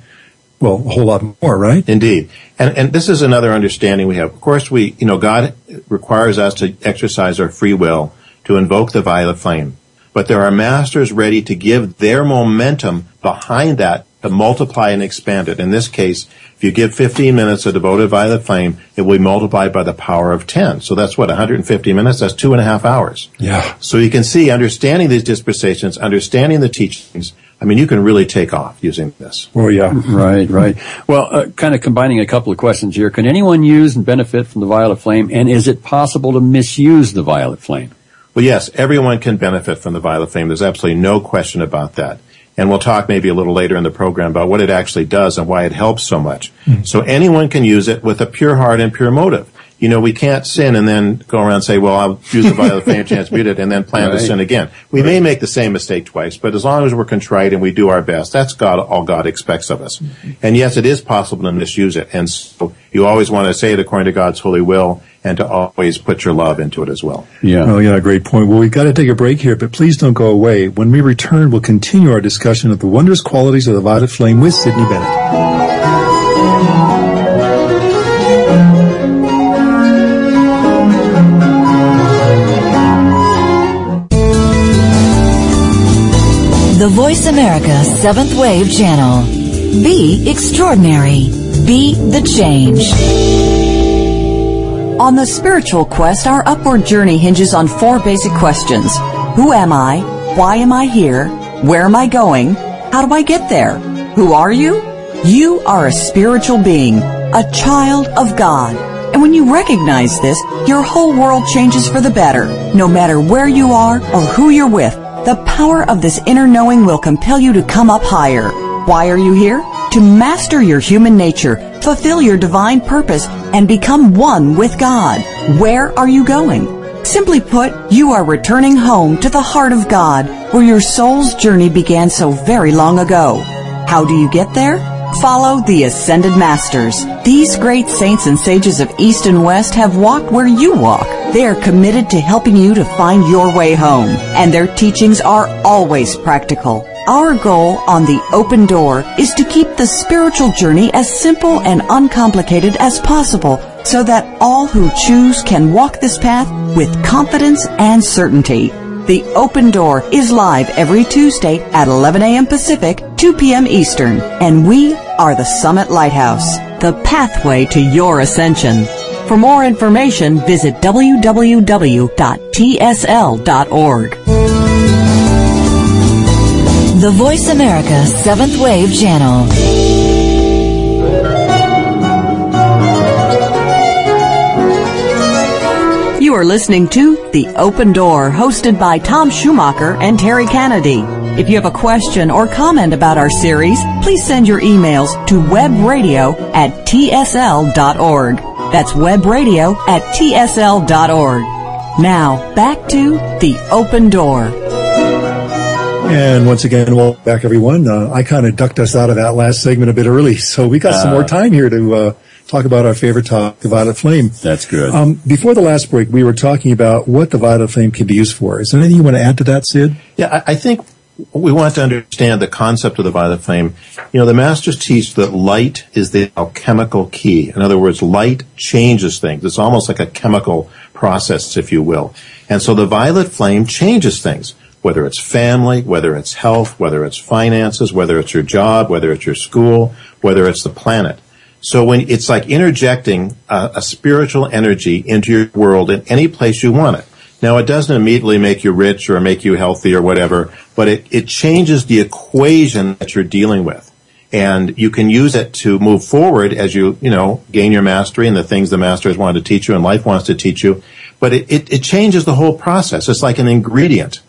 well, a whole lot more, right? Indeed. And, and this is another understanding we have. Of course, we, you know, God requires us to exercise our free will to invoke the violet flame. But there are masters ready to give their momentum behind that to multiply and expand it. In this case, if you give 15 minutes of devoted violet flame, it will be multiplied by the power of 10. So that's what, 150 minutes? That's two and a half hours. Yeah. So you can see, understanding these dispensations, understanding the teachings, I mean, you can really take off using this. Oh, yeah. Right, right. Well, uh, kind of combining a couple of questions here. Can anyone use and benefit from the violet flame? And is it possible to misuse the violet flame? Well, yes, everyone can benefit from the violet flame. There's absolutely no question about that. And we'll talk maybe a little later in the program about what it actually does and why it helps so much. Mm-hmm. So anyone can use it with a pure heart and pure motive. You know, we can't sin and then go around and say, well, I'll use the violet flame, transmute it, and then plan to sin again. We may make the same mistake twice, but as long as we're contrite and we do our best, that's God, all God expects of us. Mm-hmm. And yes, it is possible to misuse it. And so you always want to say it according to God's holy will and to always put your love into it as well. Yeah. Oh, yeah, great point. Well, we've got to take a break here, but please don't go away. When we return, we'll continue our discussion of the wondrous qualities of the violet flame with Sydney Bennett. The Voice America Seventh Wave Channel. Be extraordinary. Be the change. On the spiritual quest, our upward journey hinges on four basic questions. Who am I? Why am I here? Where am I going? How do I get there? Who are you? You are a spiritual being, a child of God. And when you recognize this, your whole world changes for the better. No matter where you are or who you're with, the power of this inner knowing will compel you to come up higher. Why are you here? To master your human nature, fulfill your divine purpose, and become one with God. Where are you going? Simply put, you are returning home to the heart of God, where your soul's journey began so very long ago. How do you get there? Follow the Ascended Masters. These great saints and sages of East and West have walked where you walk. They are committed to helping you to find your way home, and their teachings are always practical. Our goal on the open door is to keep the spiritual journey as simple and uncomplicated as possible so that all who choose can walk this path with confidence and certainty. The Open Door is live every Tuesday at 11 a.m. Pacific, 2 p.m. Eastern, and we are the Summit Lighthouse, the pathway to your ascension. For more information, visit www.tsl.org. The Voice America Seventh Wave Channel. You are listening to The Open Door, hosted by Tom Schumacher and Terry Kennedy. If you have a question or comment about our series, please send your emails to webradio at tsl.org. That's webradio at tsl.org. Now, back to The Open Door. And once again, welcome back, everyone. Uh, I kind of ducked us out of that last segment a bit early, so we got uh, some more time here to uh, talk about our favorite topic, the violet flame. That's good. Um, before the last break, we were talking about what the violet flame can be used for. Is there anything you want to add to that, Sid? Yeah, I, I think we want to understand the concept of the violet flame. You know, the masters teach that light is the alchemical key. In other words, light changes things. It's almost like a chemical process, if you will. And so the violet flame changes things whether it's family, whether it's health, whether it's finances, whether it's your job, whether it's your school, whether it's the planet. So when it's like interjecting a, a, spiritual energy into your world in any place you want it. Now it doesn't immediately make you rich or make you healthy or whatever, but it, it changes the equation that you're dealing with. And you can use it to move forward as you, you know, gain your mastery and the things the masters wanted to teach you and life wants to teach you. But it, it, it changes the whole process. It's like an ingredient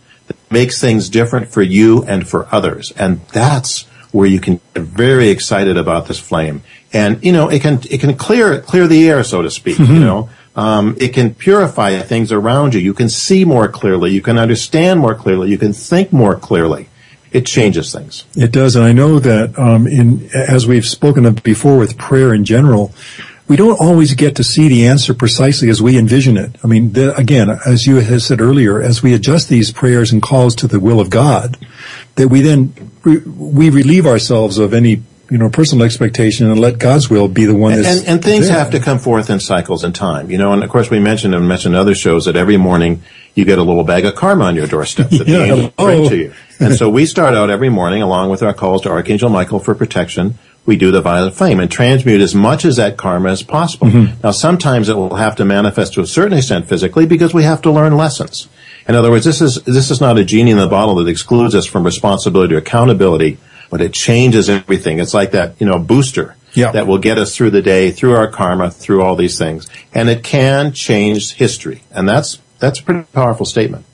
makes things different for you and for others. And that's where you can get very excited about this flame. And, you know, it can, it can clear, clear the air, so to speak, mm-hmm. you know. Um, it can purify things around you. You can see more clearly. You can understand more clearly. You can think more clearly. It changes things. It does, and I know that um, in as we've spoken of before with prayer in general, we don't always get to see the answer precisely as we envision it. I mean, the, again, as you had said earlier, as we adjust these prayers and calls to the will of God, that we then re- we relieve ourselves of any you know personal expectation and let God's will be the one. And, and, and things there. have to come forth in cycles and time, you know. And of course, we mentioned and mentioned other shows that every morning you get a little bag of karma on your doorstep that yeah. the angels bring to oh. you. And so we start out every morning along with our calls to Archangel Michael for protection we do the violet flame and transmute as much as that karma as possible. Mm-hmm. Now, sometimes it will have to manifest to a certain extent physically because we have to learn lessons. In other words, this is, this is not a genie in the bottle that excludes us from responsibility or accountability, but it changes everything. It's like that, you know, booster yeah. that will get us through the day, through our karma, through all these things. And it can change history. And that's, that's a pretty powerful statement.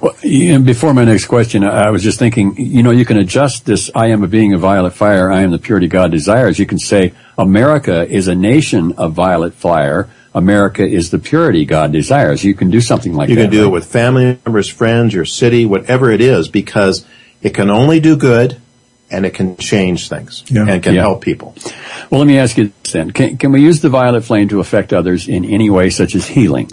Well, before my next question, I was just thinking, you know, you can adjust this, I am a being of violet fire, I am the purity God desires. You can say, America is a nation of violet fire. America is the purity God desires. You can do something like you that. You can do right? it with family members, friends, your city, whatever it is, because it can only do good and it can change things yeah. and can yeah. help people. Well, let me ask you this then. Can, can we use the violet flame to affect others in any way, such as healing?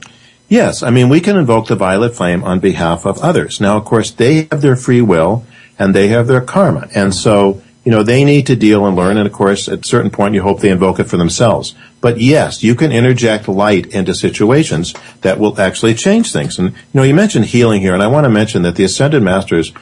Yes, I mean, we can invoke the violet flame on behalf of others. Now, of course, they have their free will and they have their karma. And so, you know, they need to deal and learn. And of course, at a certain point, you hope they invoke it for themselves. But yes, you can interject light into situations that will actually change things. And, you know, you mentioned healing here, and I want to mention that the Ascended Masters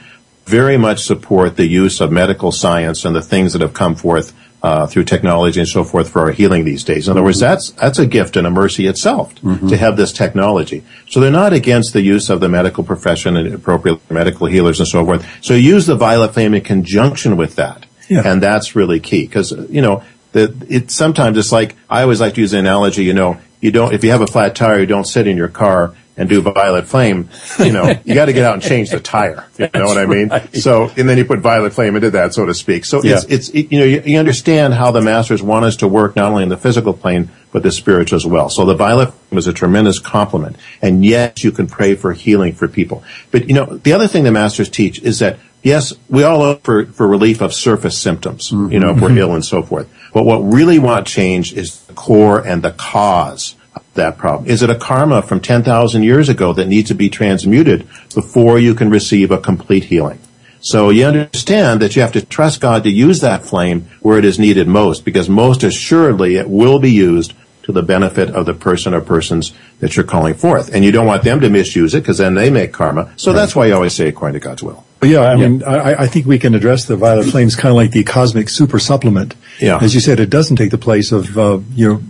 very much support the use of medical science and the things that have come forth uh, through technology and so forth for our healing these days. In other words, that's that's a gift and a mercy itself Mm-hmm. to have this technology. So they're not against the use of the medical profession and appropriate medical healers and so forth. So use the violet flame in conjunction with that, Yeah. and that's really key because you know the it sometimes it's like I always like to use the analogy. You know, you don't if you have a flat tire, you don't sit in your car and do violet flame. You know, you got to get out and change the tire. You know what I mean? So and then you put violet flame into that, so to speak. So it's Yeah. it's it, you know you, you understand how the masters want us to work not only in the physical plane but the spiritual as well. So the violet flame is a tremendous complement, and yes, you can pray for healing for people. But you know the other thing the masters teach is that yes, we all look for for relief of surface symptoms. You know, if we're mm-hmm. ill and so forth. But what really want change is the core and the cause that problem. Is it a karma from 10,000 years ago that needs to be transmuted before you can receive a complete healing? So you understand that you have to trust God to use that flame where it is needed most, because most assuredly it will be used to the benefit of the person or persons that you're calling forth. And you don't want them to misuse it, because then they make karma. So that's why you always say according to God's will. But yeah, I mean, I, I think we can address the violet flames kind of like the cosmic super supplement. Yeah. As you said, it doesn't take the place of, uh, you know,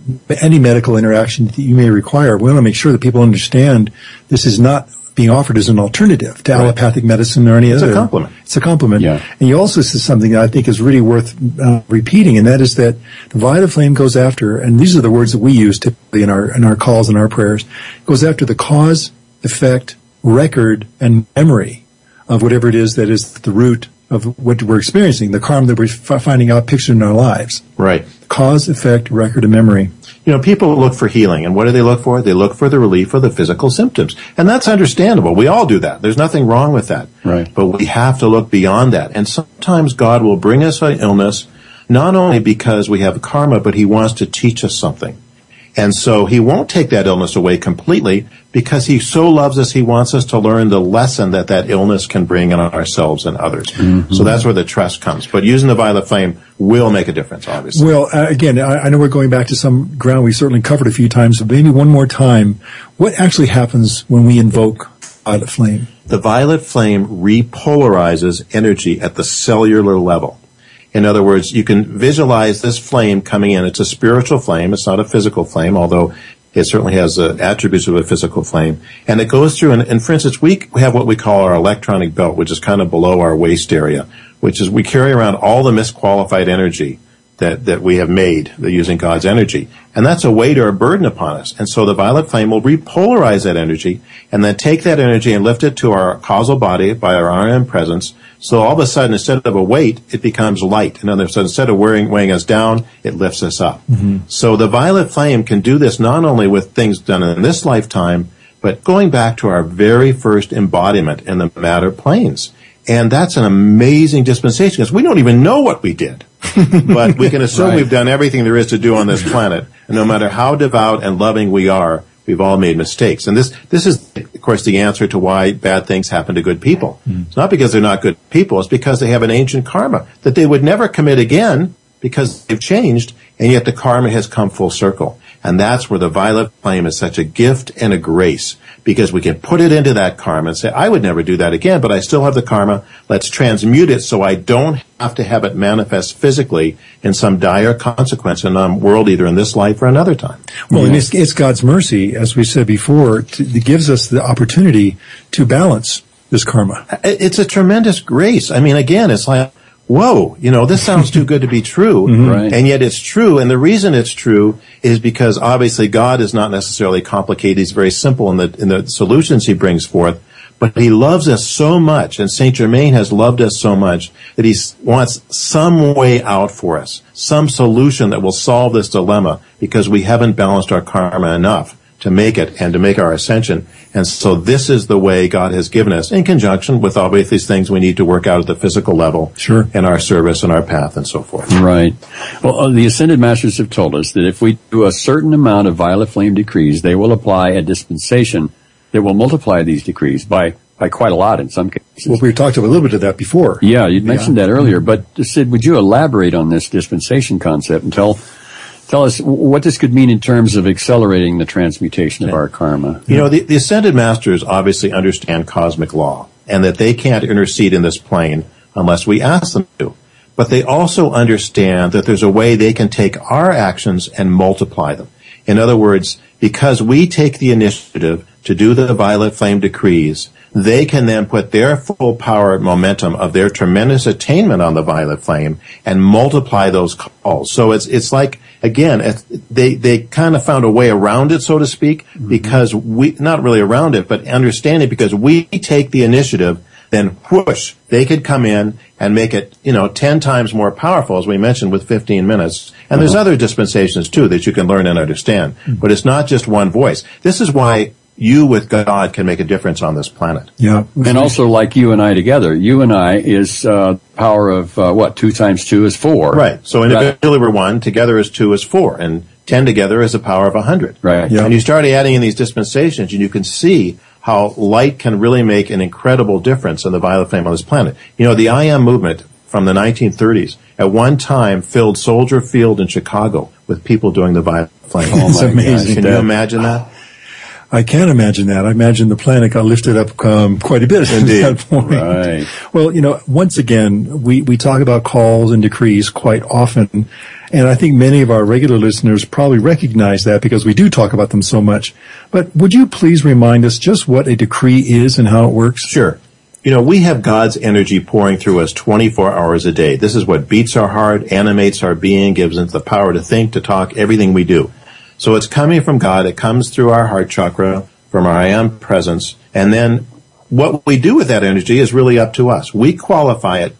any medical interaction that you may require. We want to make sure that people understand this is not being offered as an alternative to allopathic medicine or any It's a other. complement. It's a complement. Yeah. And you also said something that I think is really worth uh, repeating, and that is that the violet flame goes after, and these are the words that we use typically in our in our calls and our prayers, goes after the cause, effect, record, and memory of whatever it is that is the root of what we're experiencing, the karma that we're f- finding out pictured in our lives. Right. Cause, effect, record, and memory. You know, people look for healing, and what do they look for? They look for the relief of the physical symptoms. And that's understandable. We all do that. There's nothing wrong with that. Right. But we have to look beyond that. And sometimes God will bring us an illness, not only because we have karma, but He wants to teach us something. And so He won't take that illness away completely because He so loves us, He wants us to learn the lesson that that illness can bring in ourselves and others. So that's where the trust comes. But using the violet flame will make a difference, obviously. Well, uh, again, I, I know we're going back to some ground we certainly covered a few times, but maybe one more time. What actually happens when we invoke violet flame? the violet flame repolarizes energy at the cellular level. In other words, you can visualize this flame coming in. It's a spiritual flame. It's not a physical flame, although it certainly has uh, attributes of a physical flame. And it goes through, and, and for instance, we have what we call our electronic belt, which is kind of below our waist area, which is we carry around all the misqualified energy that, that we have made using God's energy. And that's a weight or a burden upon us. And so the violet flame will repolarize that energy and then take that energy and lift it to our causal body by our I am presence. So all of a sudden, instead of a weight, it becomes light. In other words, instead of weighing, weighing us down, it lifts us up. Mm-hmm. So the violet flame can do this not only with things done in this lifetime, but going back to our very first embodiment in the matter planes. And that's an amazing dispensation because we don't even know what we did. but we can assume Right. we've done everything there is to do on this planet. And no matter how devout and loving we are, we've all made mistakes. And this, this is, of course, the answer to why bad things happen to good people. Mm-hmm. It's not because they're not good people. It's because they have an ancient karma that they would never commit again because they've changed. And yet the karma has come full circle. And that's where the violet flame is such a gift and a grace because we can put it into that karma and say, I would never do that again, but I still have the karma. Let's transmute it so I don't have to have it manifest physically in some dire consequence in a world either in this life or another time. Well, and it's, it's God's mercy, as we said before, to, that gives us the opportunity to balance this karma. It's a tremendous grace. I mean, again, it's like, whoa, you know, this sounds too good to be true. Mm-hmm. Right. And yet it's true. And the reason it's true is because obviously God is not necessarily complicated. He's very simple in the, in the solutions he brings forth. But he loves us so much, and Saint Germain has loved us so much that he wants some way out for us, some solution that will solve this dilemma because we haven't balanced our karma enough to make it and to make our ascension. And so this is the way God has given us in conjunction with obviously these things we need to work out at the physical level. Sure. In our service and our path and so forth. Right. Well, uh, the Ascended Masters have told us that if we do a certain amount of violet flame decrees, they will apply a dispensation that will multiply these decrees by, by quite a lot in some cases. Well, we talked a little bit of that before. yeah, you mentioned that earlier, but uh, Sid, would you elaborate on this dispensation concept and tell, tell us what this could mean in terms of accelerating the transmutation of our karma? You know, the, the Ascended Masters obviously understand cosmic law. and that they can't intercede in this plane unless we ask them to. But they also understand that there's a way they can take our actions and multiply them. In other words, because we take the initiative to do the violet flame decrees, they can then put their full power momentum of their tremendous attainment on the violet flame and multiply those calls. So it's it's like again, it's, they they kind of found a way around it, so to speak, mm-hmm. because we not really around it, but understand it because we take the initiative. Then whoosh, they could come in and make it, you know, 10 times more powerful, as we mentioned, with 15 minutes. And uh-huh. there's other dispensations too that you can learn and understand. Mm-hmm. But it's not just one voice. This is why you with God can make a difference on this planet. Yeah. And also like you and I together, you and I is uh, power of uh, what? Two times two is four. Right. So individually right. we're one, together is two is four, and ten together is a power of a hundred. Right. Yeah. And you start adding in these dispensations, and you can see how light can really make an incredible difference in the violet flame on this planet. You know, the I am movement from the 1930s at one time filled Soldier Field in Chicago with people doing the violet flame. Oh, my amazing. Can you imagine that? I can't imagine that. I imagine the planet got lifted up um, quite a bit Indeed. at that point. Right. Well, you know, once again, we, we talk about calls and decrees quite often. And I think many of our regular listeners probably recognize that because we do talk about them so much. But would you please remind us just what a decree is and how it works? Sure. You know, we have God's energy pouring through us 24 hours a day. This is what beats our heart, animates our being, gives us the power to think, to talk, everything we do. So it's coming from God. It comes through our heart chakra, from our I am presence. And then what we do with that energy is really up to us. We qualify it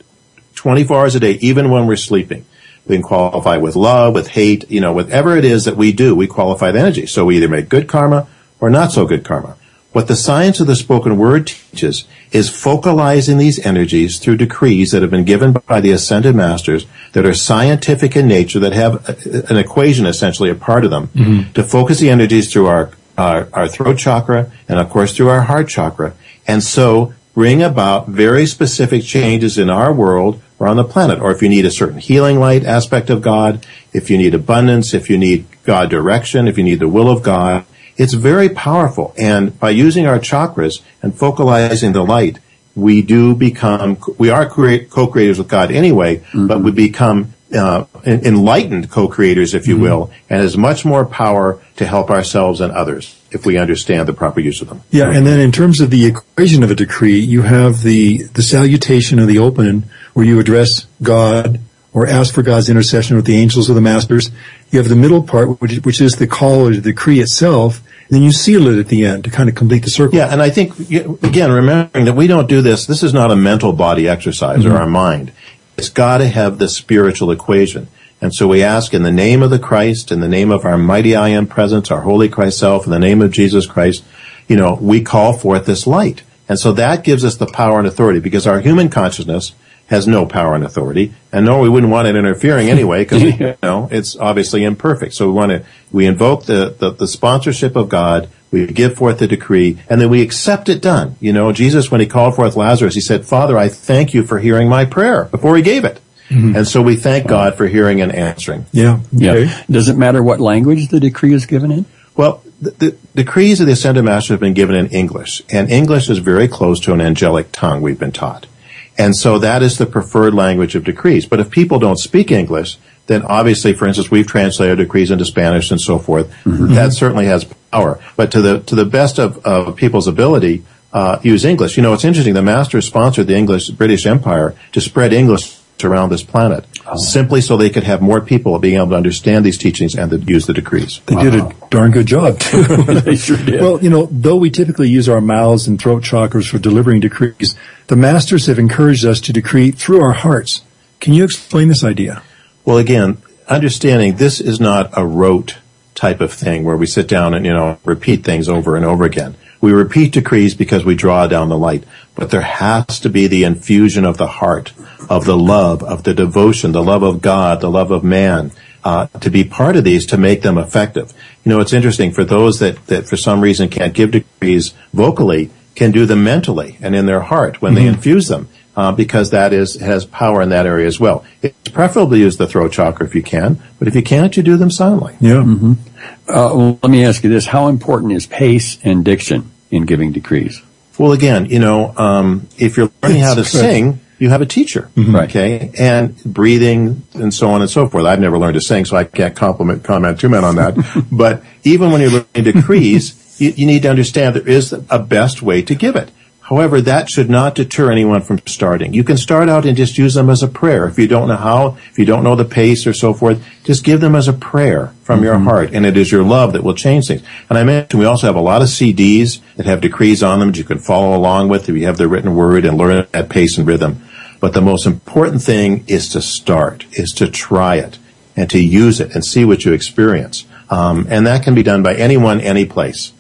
24 hours a day, even when we're sleeping. We can qualify with love, with hate, you know, whatever it is that we do, we qualify the energy. So we either make good karma or not so good karma. What the science of the spoken word teaches is focalizing these energies through decrees that have been given by the ascended masters that are scientific in nature, that have an equation essentially a part of them, mm-hmm. to focus the energies through our, our, our throat chakra and of course through our heart chakra. And so bring about very specific changes in our world or on the planet. Or if you need a certain healing light aspect of God, if you need abundance, if you need God direction, if you need the will of God, it's very powerful. And by using our chakras and focalizing the light, we do become, we are co-creators with God anyway, mm-hmm. but we become uh, enlightened co-creators, if you mm-hmm. will, and has much more power to help ourselves and others if we understand the proper use of them. Yeah, and then in terms of the equation of a decree, you have the the salutation of the open, where you address God or ask for God's intercession with the angels or the masters. You have the middle part, which, which is the call or the decree itself, then you seal it at the end to kind of complete the circle. Yeah, and I think again, remembering that we don't do this. This is not a mental body exercise mm-hmm. or our mind. It's got to have the spiritual equation. And so we ask in the name of the Christ, in the name of our mighty I am presence, our holy Christ self, in the name of Jesus Christ, you know, we call forth this light. And so that gives us the power and authority because our human consciousness has no power and authority, and nor we wouldn't want it interfering anyway, because you know it's obviously imperfect. So we want to we invoke the, the, the sponsorship of God. We give forth the decree, and then we accept it done. You know, Jesus, when he called forth Lazarus, he said, "Father, I thank you for hearing my prayer." Before he gave it. Mm-hmm. And so we thank God for hearing and answering. Yeah. Okay. Yeah. Does it matter what language the decree is given in? Well, the, the, decrees of the Ascended Master have been given in English, and English is very close to an angelic tongue, we've been taught. And so that is the preferred language of decrees. But if people don't speak English, then obviously, for instance, we've translated decrees into Spanish and so forth. Mm-hmm. That certainly has power. But to the to the best of, of people's ability, uh, use English. You know, it's interesting. The masters sponsored the English British Empire to spread English around this planet, oh. simply so they could have more people being able to understand these teachings and to use the decrees. They wow. did a darn good job too. they sure did. Well, you know, though we typically use our mouths and throat chakras for delivering decrees, the masters have encouraged us to decree through our hearts. Can you explain this idea? Well, again, understanding this is not a rote type of thing where we sit down and, you know, repeat things over and over again. We repeat decrees because we draw down the light, but there has to be the infusion of the heart, of the love, of the devotion, the love of God, the love of man, uh, to be part of these to make them effective. You know, it's interesting for those that, that for some reason can't give decrees vocally, can do them mentally and in their heart when mm-hmm. they infuse them. Uh, because that is has power in that area as well. It's preferable to use the throat chakra if you can, but if you can't, you do them silently. Yeah. Mm-hmm. Uh, well, let me ask you this: How important is pace and diction in giving decrees? Well, again, you know, um, if you're learning how to sing, you have a teacher, Mm-hmm. Okay, and breathing and so on and so forth. I've never learned to sing, so I can't compliment comment too much on that. but even when you're learning decrees, you, you need to understand there is a best way to give it. However, that should not deter anyone from starting. You can start out and just use them as a prayer. If you don't know how, if you don't know the pace or so forth, just give them as a prayer from your heart. And it is your love that will change things. And I mentioned we also have a lot of CDs that have decrees on them that you can follow along with if you have the written word and learn at pace and rhythm. But the most important thing is to start, is to try it and to use it and see what you experience. Um, and that can be done by anyone, any place.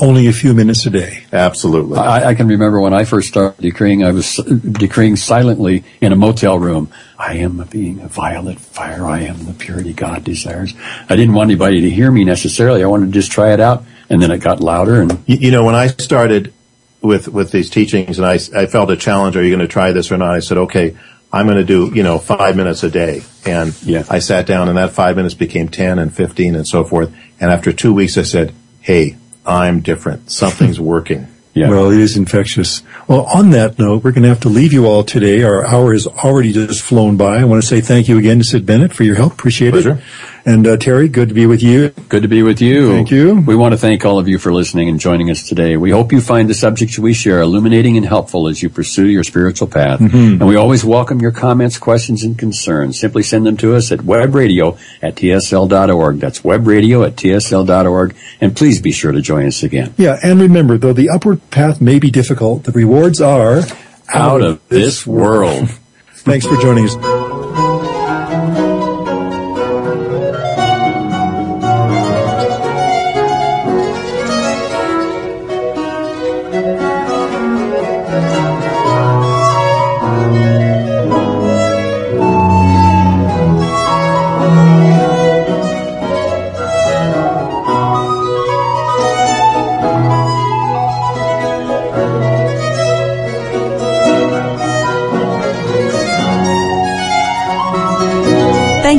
Only a few minutes a day. Absolutely. I, I can remember when I first started decreeing, I was decreeing silently in a motel room. I am a being of violet fire. I am the purity God desires. I didn't want anybody to hear me necessarily. I wanted to just try it out. And then it got louder and You, you know, when I started with with these teachings, and I, I felt a challenge. Are you going to try this or not? I said, okay, I'm going to do you know five minutes a day, and Yeah. I sat down, and that five minutes became ten and fifteen and so forth. And after two weeks, I said, hey, I'm different. Something's working. yeah. Well, it is infectious. Well, on that note, we're going to have to leave you all today. Our hour has already just flown by. I want to say thank you again to Sid Bennett for your help. Appreciate Pleasure. it. And uh, Terry, good to be with you. Good to be with you. Thank you. We want to thank all of you for listening and joining us today. We hope you find the subjects we share illuminating and helpful as you pursue your spiritual path. Mm-hmm. And we always welcome your comments, questions, and concerns. Simply send them to us at webradio at tsl.org. That's webradio at tsl.org. And please be sure to join us again. Yeah, and remember, though the upward path may be difficult, the rewards are Out of this world. Thanks for joining us.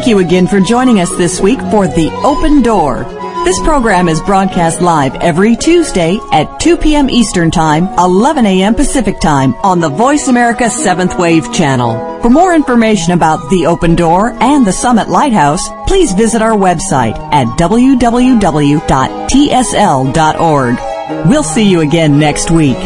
You again for joining us this week for The Open Door. This program is broadcast live every Tuesday at 2 p.m. Eastern Time, 11 a.m. Pacific Time on the Voice America 7th Wave channel. For more information about The Open Door and the Summit Lighthouse, please visit our website at www.tsl.org. We'll see you again next week.